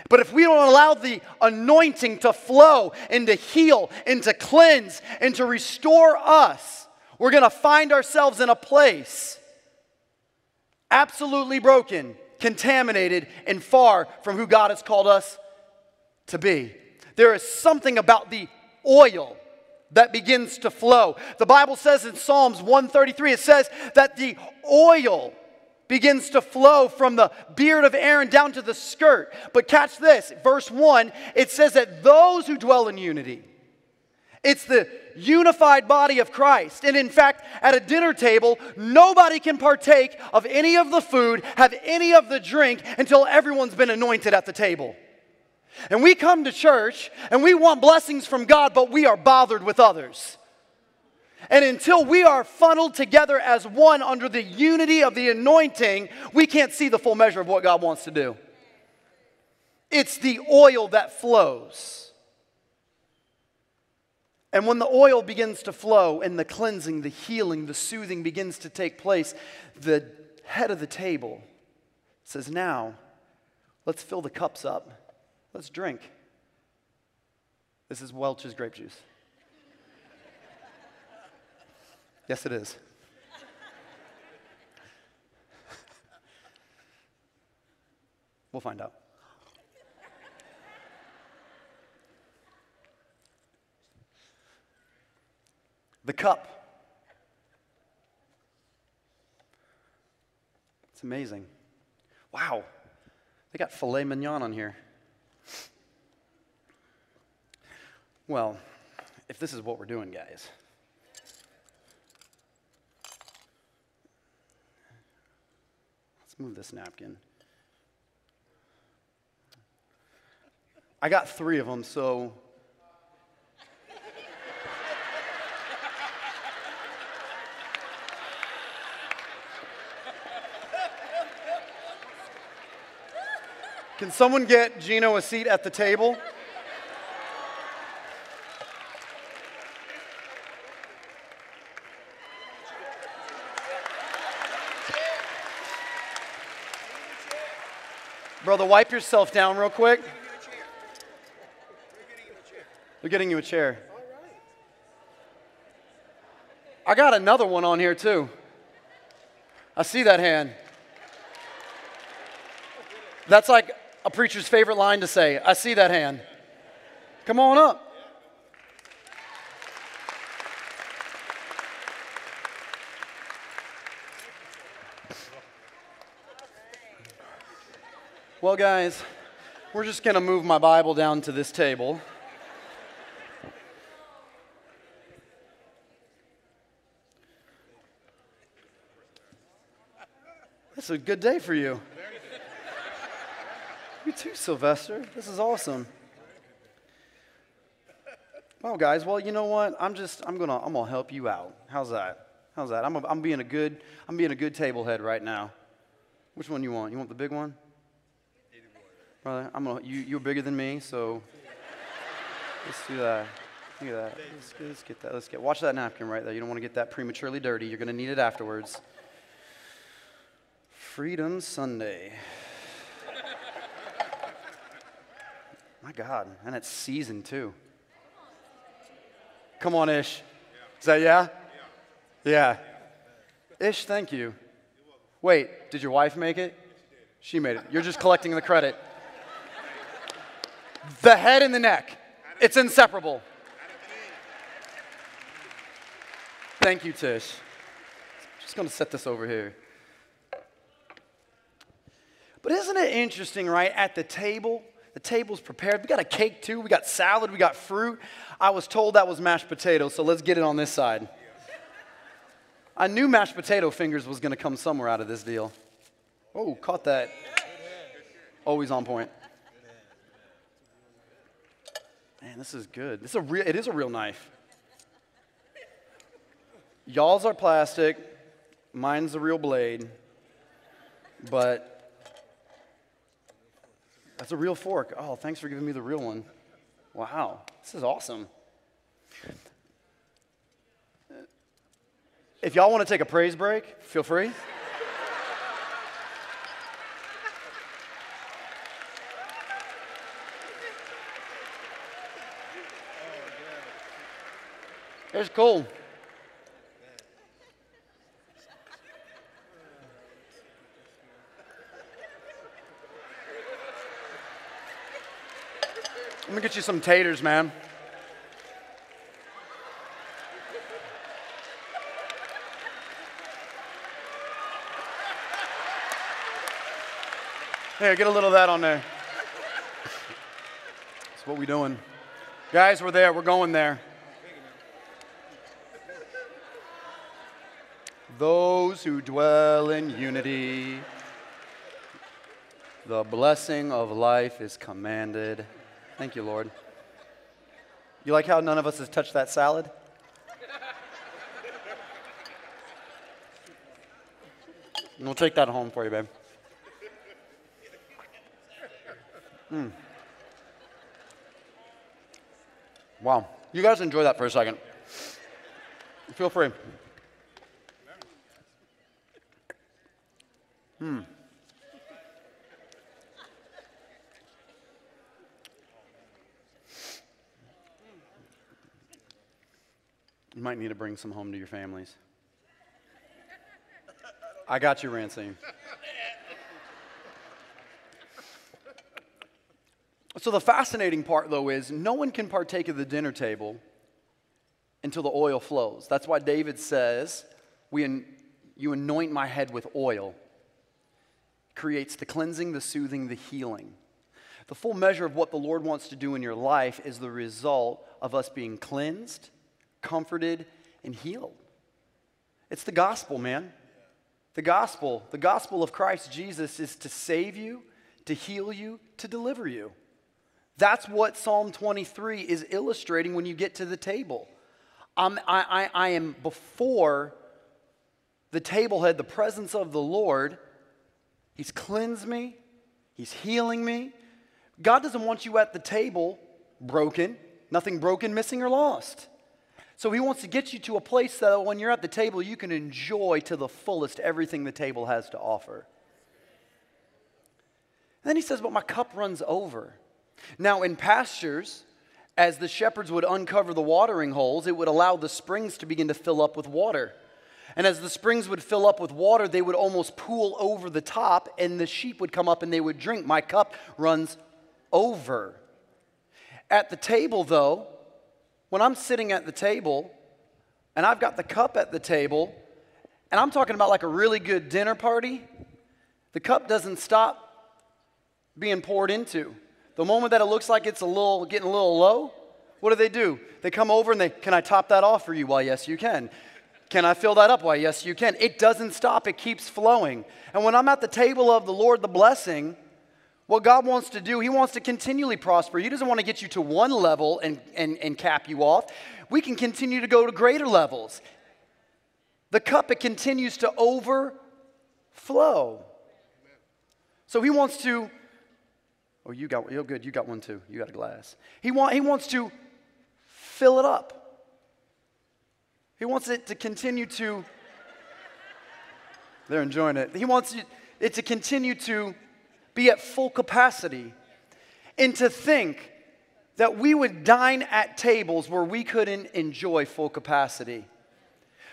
But if we don't allow the anointing to flow and to heal and to cleanse and to restore us, we're going to find ourselves in a place absolutely broken, contaminated, and far from who God has called us to be. There is something about the oil that begins to flow. The Bible says in Psalms 133, it says that the oil begins to flow from the beard of Aaron down to the skirt. But catch this, verse 1, it says that those who dwell in unity, it's the unified body of Christ. And in fact, at a dinner table, nobody can partake of any of the food, have any of the drink until everyone's been anointed at the table. And we come to church and we want blessings from God, but we are bothered with others. And until we are funneled together as one under the unity of the anointing, we can't see the full measure of what God wants to do. It's the oil that flows. And when the oil begins to flow and the cleansing, the healing, the soothing begins to take place, the head of the table says, Now, let's fill the cups up. Let's drink. This is Welch's grape juice. Yes, it is. we'll find out. The cup. It's amazing. Wow. They got filet mignon on here. Well, if this is what we're doing, guys. Let's move this napkin. I got three of them, so. Can someone get Gino a seat at the table? Brother, wipe yourself down real quick. They're getting you a chair. They're getting you a chair. All right. I got another one on here too. I see that hand. That's like a preacher's favorite line to say. I see that hand. Come on up. Well, guys, we're just going to move my Bible down to this table. It's a good day for you. You too, Sylvester. This is awesome. Well, guys, well, you know what? I'm just I'm gonna I'm gonna help you out. How's that? How's that? I'm, a, I'm being a good I'm being a good table head right now. Which one you want? You want the big one? Brother, I'm gonna, you, you're bigger than me, so let's do that. Look at that. Let's, let's get that. Let's get. Watch that napkin right there. You don't want to get that prematurely dirty. You're going to need it afterwards. Freedom Sunday. My God, and it's season too. Come on, Ish. Is that yeah? Yeah. Ish, thank you. Wait, did your wife make it? She made it. You're just collecting the credit. The head and the neck. It's inseparable. Thank you, Tish. Just to set this over here. But isn't it interesting, right? At the table, the table's prepared. We got a cake too. We got salad. We got fruit. I was told that was mashed potatoes, so let's get it on this side. I knew mashed potato fingers was to come somewhere out of this deal. Oh, caught that. Always on point. Man, this is good. This is a real, it is a real knife. Y'all's are plastic, mine's a real blade, but that's a real fork. Oh, thanks for giving me the real one. Wow, this is awesome. If y'all want to take a praise break, feel free. It's cool. Let me get you some taters, man. Here, get a little of that on there. That's what we doing. Guys, we're there. We're going there. Those who dwell in unity, the blessing of life is commanded. Thank you, Lord. You like how none of us has touched that salad? And we'll take that home for you, babe. Mm. Wow. You guys enjoy that for a second. Feel free. Hmm. You might need to bring some home to your families. I got you, Rancine. So, the fascinating part, though, is no one can partake of the dinner table until the oil flows. That's why David says, we You anoint my head with oil. Creates the cleansing, the soothing, the healing. The full measure of what the Lord wants to do in your life is the result of us being cleansed, comforted, and healed. It's the gospel, man. The gospel, the gospel of Christ Jesus is to save you, to heal you, to deliver you. That's what Psalm 23 is illustrating when you get to the table. I, I, I am before the table had the presence of the Lord. He's cleansed me, He's healing me. God doesn't want you at the table broken, nothing broken, missing, or lost. So He wants to get you to a place that when you're at the table, you can enjoy to the fullest everything the table has to offer. And then He says, But my cup runs over. Now, in pastures, as the shepherds would uncover the watering holes, it would allow the springs to begin to fill up with water. And as the springs would fill up with water, they would almost pool over the top, and the sheep would come up and they would drink. My cup runs over. At the table, though, when I'm sitting at the table and I've got the cup at the table, and I'm talking about like a really good dinner party, the cup doesn't stop being poured into. The moment that it looks like it's a little getting a little low, what do they do? They come over and they, can I top that off for you? Well, yes, you can. Can I fill that up? Why, yes, you can. It doesn't stop, it keeps flowing. And when I'm at the table of the Lord, the blessing, what God wants to do, He wants to continually prosper. He doesn't want to get you to one level and, and, and cap you off. We can continue to go to greater levels. The cup, it continues to overflow. So He wants to Oh, you got, oh, good, you got one too. You got a glass. He, want, he wants to fill it up. He wants it to continue to, they're enjoying it. He wants it to continue to be at full capacity and to think that we would dine at tables where we couldn't enjoy full capacity.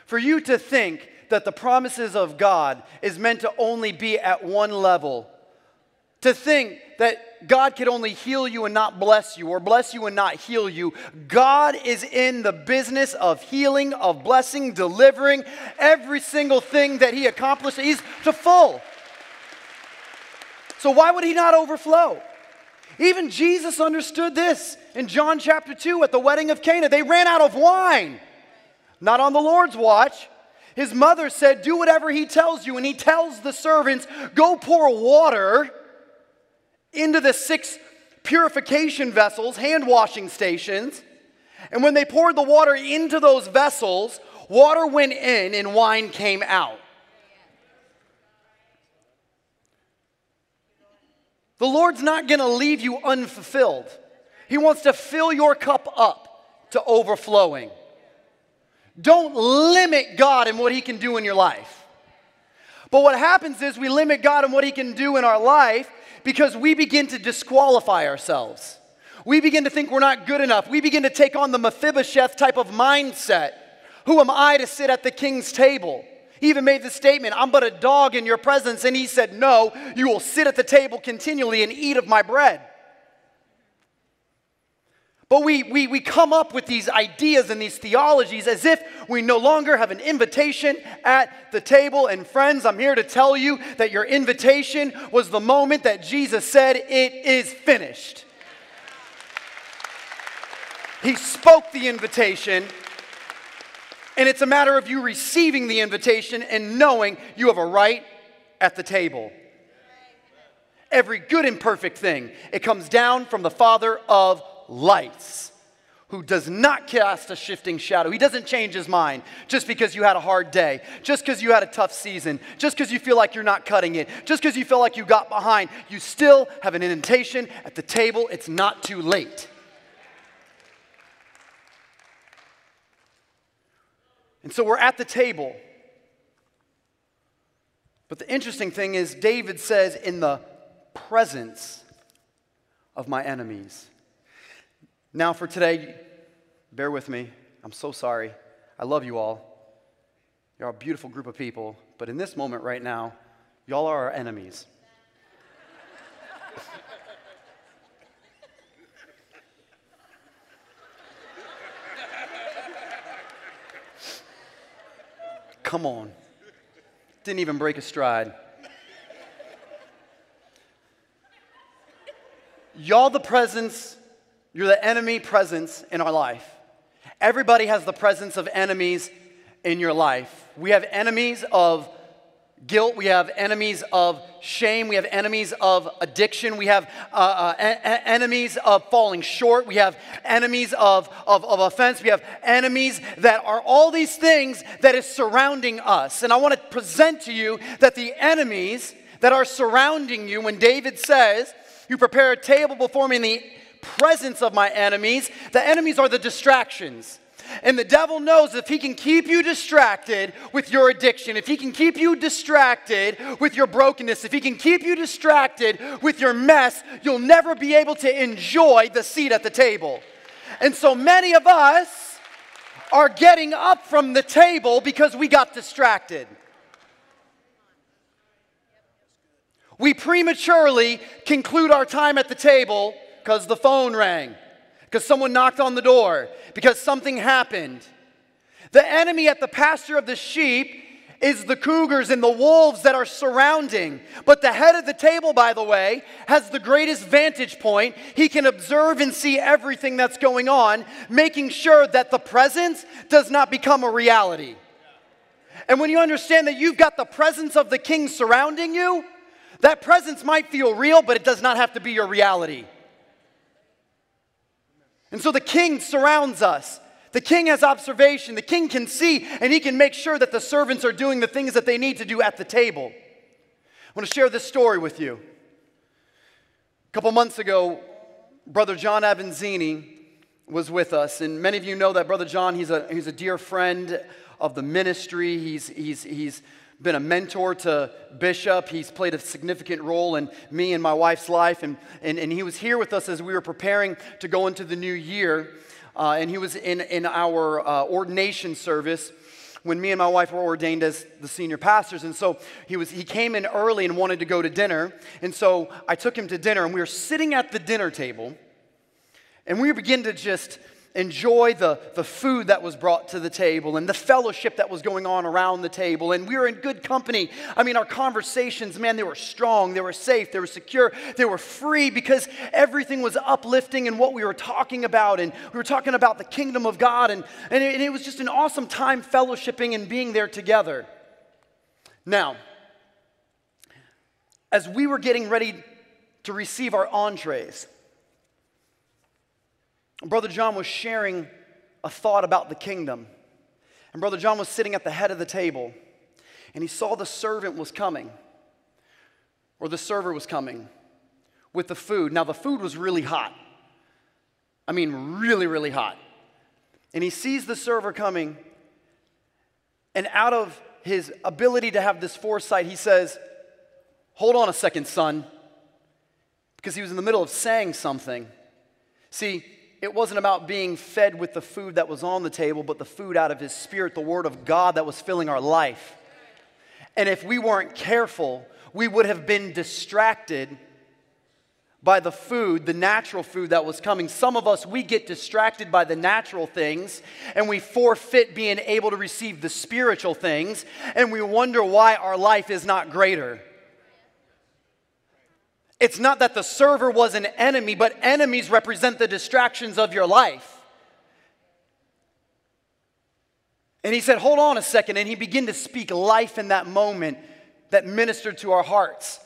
For you to think that the promises of God is meant to only be at one level to think that God could only heal you and not bless you, or bless you and not heal you. God is in the business of healing, of blessing, delivering every single thing that He accomplished. He's to full. So, why would He not overflow? Even Jesus understood this in John chapter 2 at the wedding of Cana. They ran out of wine, not on the Lord's watch. His mother said, Do whatever he tells you. And he tells the servants, Go pour water into the six purification vessels, hand washing stations. And when they poured the water into those vessels, water went in and wine came out. The Lord's not going to leave you unfulfilled. He wants to fill your cup up to overflowing. Don't limit God in what He can do in your life. But what happens is we limit God in what He can do in our life because we begin to disqualify ourselves. We begin to think we're not good enough. We begin to take on the Mephibosheth type of mindset. Who am I to sit at the king's table? He even made the statement, I'm but a dog in your presence. And he said, No, you will sit at the table continually and eat of my bread. But we, we, we come up with these ideas and these theologies as if we no longer have an invitation at the table. And friends, I'm here to tell you that your invitation was the moment that Jesus said, It is finished. He spoke the invitation, and it's a matter of you receiving the invitation and knowing you have a right at the table. Every good and perfect thing, it comes down from the Father of lights who does not cast a shifting shadow. He doesn't change his mind just because you had a hard day, just because you had a tough season, just because you feel like you're not cutting it, just because you feel like you got behind. You still have an invitation at the table. It's not too late. And so we're at the table. But the interesting thing is, David says, in the presence of my enemies. Now, for today, bear with me. I'm so sorry. I love you all. You're a beautiful group of people. But in this moment right now, y'all are our enemies. Come on. Didn't even break a stride. Y'all, the presence you're the enemy presence in our life. Everybody has the presence of enemies in your life. We have enemies of guilt, we have enemies of shame, we have enemies of addiction, we have uh, uh, enemies of falling short, we have enemies of, of, of offense, we have enemies that are all these things that is surrounding us. And I want to present to you that the enemies that are surrounding you, when David says, You prepare a table before me in the presence of my enemies. The enemies are the distractions. And the devil knows if he can keep you distracted with your addiction, if he can keep you distracted with your brokenness, if he can keep you distracted with your mess, you'll never be able to enjoy the seat at the table. And so many of us are getting up from the table because we got distracted. We prematurely conclude our time at the table because the phone rang, because someone knocked on the door, because something happened. The enemy at the pasture of the sheep is the cougars and the wolves that are surrounding. But the head of the table, by the way, has the greatest vantage point. He can observe and see everything that's going on, making sure that the presence does not become a reality. And when you understand that you've got the presence of the king surrounding you, that presence might feel real, but it does not have to be your reality. And so the king surrounds us. The king has observation. The king can see and he can make sure that the servants are doing the things that they need to do at the table. I want to share this story with you. A couple months ago, Brother John Avanzini was with us, and many of you know that Brother John, he's a, he's a dear friend of the ministry. He's, he's, he's been a mentor to Bishop. He's played a significant role in me and my wife's life. And, and, and he was here with us as we were preparing to go into the new year. Uh, and he was in, in our uh, ordination service when me and my wife were ordained as the senior pastors. And so he, was, he came in early and wanted to go to dinner. And so I took him to dinner, and we were sitting at the dinner table, and we began to just enjoy the, the food that was brought to the table and the fellowship that was going on around the table. And we were in good company. I mean, our conversations, man, they were strong, they were safe, they were secure, they were free because everything was uplifting in what we were talking about. And we were talking about the kingdom of God. And, and, it, and it was just an awesome time fellowshipping and being there together. Now, as we were getting ready to receive our entrees, Brother John was sharing a thought about the kingdom. And Brother John was sitting at the head of the table, and he saw the servant was coming, or the server was coming with the food. Now, the food was really hot. I mean, really, really hot. And he sees the server coming, and out of his ability to have this foresight, he says, Hold on a second, son. Because he was in the middle of saying something. See, it wasn't about being fed with the food that was on the table, but the food out of His Spirit, the Word of God that was filling our life. And if we weren't careful, we would have been distracted by the food, the natural food that was coming. Some of us, we get distracted by the natural things and we forfeit being able to receive the spiritual things, and we wonder why our life is not greater. It's not that the server was an enemy, but enemies represent the distractions of your life. And he said, Hold on a second. And he began to speak life in that moment that ministered to our hearts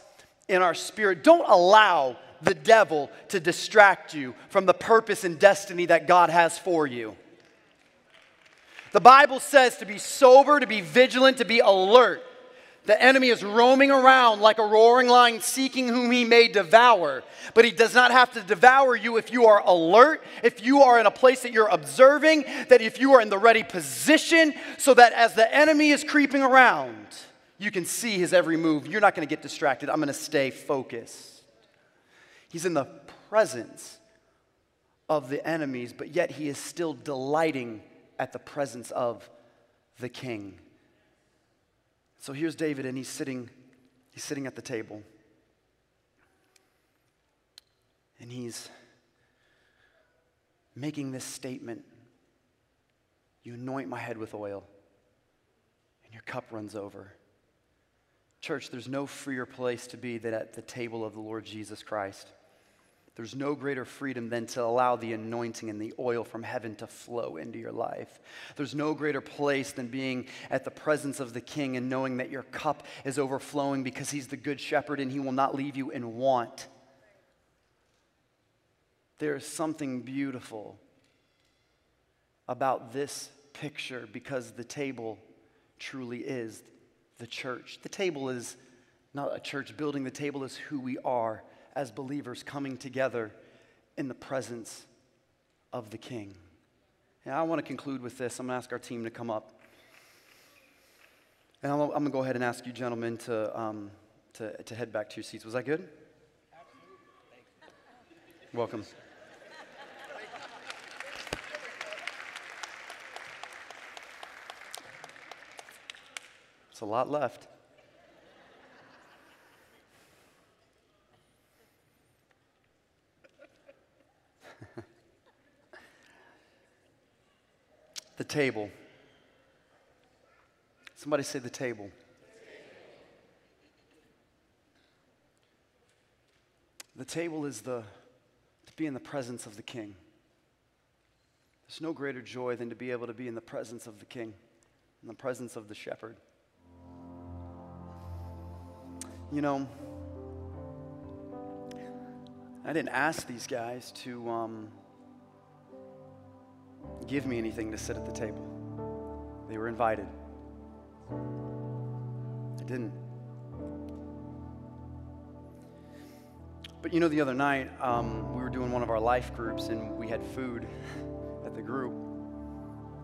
in our spirit. Don't allow the devil to distract you from the purpose and destiny that God has for you. The Bible says to be sober, to be vigilant, to be alert. The enemy is roaming around like a roaring lion, seeking whom he may devour. But he does not have to devour you if you are alert, if you are in a place that you're observing, that if you are in the ready position, so that as the enemy is creeping around, you can see his every move. You're not going to get distracted. I'm going to stay focused. He's in the presence of the enemies, but yet he is still delighting at the presence of the king. So here's David, and he's sitting, he's sitting at the table. And he's making this statement You anoint my head with oil, and your cup runs over. Church, there's no freer place to be than at the table of the Lord Jesus Christ. There's no greater freedom than to allow the anointing and the oil from heaven to flow into your life. There's no greater place than being at the presence of the King and knowing that your cup is overflowing because He's the good shepherd and He will not leave you in want. There is something beautiful about this picture because the table truly is the church. The table is not a church building, the table is who we are as believers coming together in the presence of the King. And I want to conclude with this. I'm going to ask our team to come up. And I'm, I'm going to go ahead and ask you, gentlemen, to, um, to, to head back to your seats. Was that good? Welcome. It's a lot left. Table. Somebody say the table. The table is the to be in the presence of the king. There's no greater joy than to be able to be in the presence of the king, in the presence of the shepherd. You know, I didn't ask these guys to um, give me anything to sit at the table. They were invited. I didn't. But you know, the other night, um, we were doing one of our life groups and we had food at the group.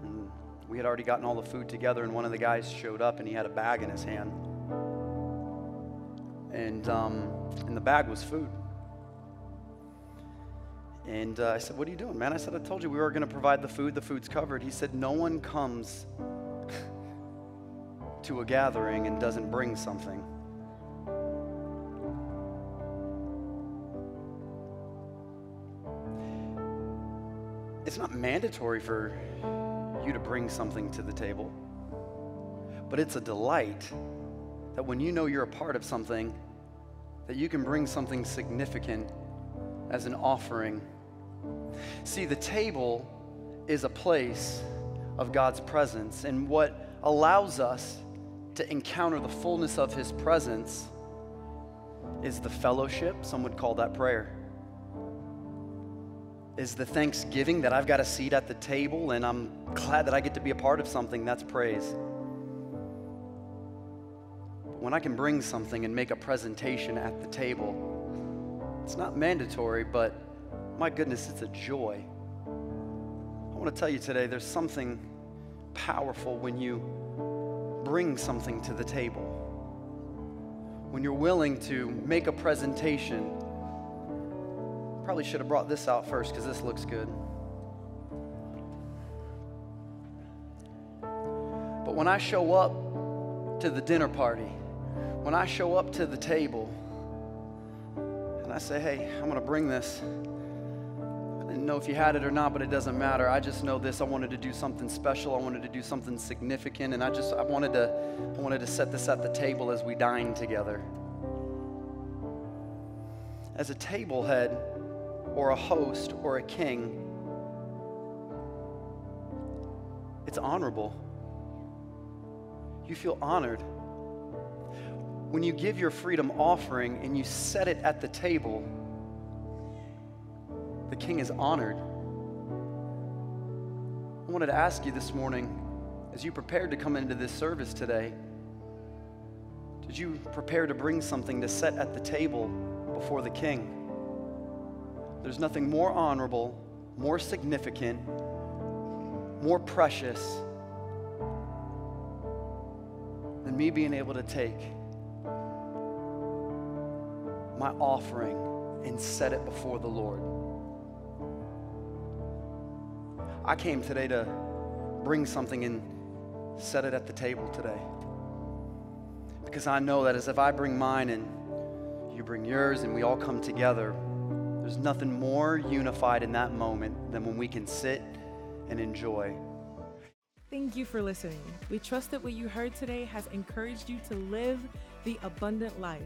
And we had already gotten all the food together, and one of the guys showed up and he had a bag in his hand. And um, in the bag was food. And uh, I said, What are you doing, man? I said, I told you we were going to provide the food. The food's covered. He said, No one comes to a gathering and doesn't bring something. It's not mandatory for you to bring something to the table, but it's a delight that when you know you're a part of something, that you can bring something significant as an offering. See, the table is a place of God's presence, and what allows us to encounter the fullness of His presence is the fellowship. Some would call that prayer. Is the thanksgiving that I've got a seat at the table and I'm glad that I get to be a part of something. That's praise. When I can bring something and make a presentation at the table, it's not mandatory, but my goodness, it's a joy. I want to tell you today there's something powerful when you bring something to the table. When you're willing to make a presentation, probably should have brought this out first because this looks good. But when I show up to the dinner party, when I show up to the table, and I say, hey, I'm going to bring this didn't know if you had it or not, but it doesn't matter. I just know this. I wanted to do something special. I wanted to do something significant, and I just I wanted to I wanted to set this at the table as we dine together. As a table head or a host or a king, it's honorable. You feel honored. When you give your freedom offering and you set it at the table, the king is honored. I wanted to ask you this morning, as you prepared to come into this service today, did you prepare to bring something to set at the table before the king? There's nothing more honorable, more significant, more precious than me being able to take my offering and set it before the Lord. I came today to bring something and set it at the table today. Because I know that as if I bring mine and you bring yours and we all come together, there's nothing more unified in that moment than when we can sit and enjoy. Thank you for listening. We trust that what you heard today has encouraged you to live the abundant life.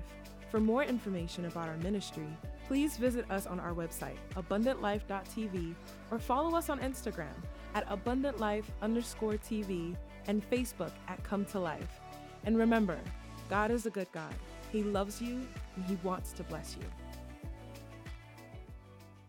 For more information about our ministry, please visit us on our website, abundantlife.tv, or follow us on Instagram at abundantlife underscore TV and Facebook at Come to Life. And remember, God is a good God. He loves you and He wants to bless you.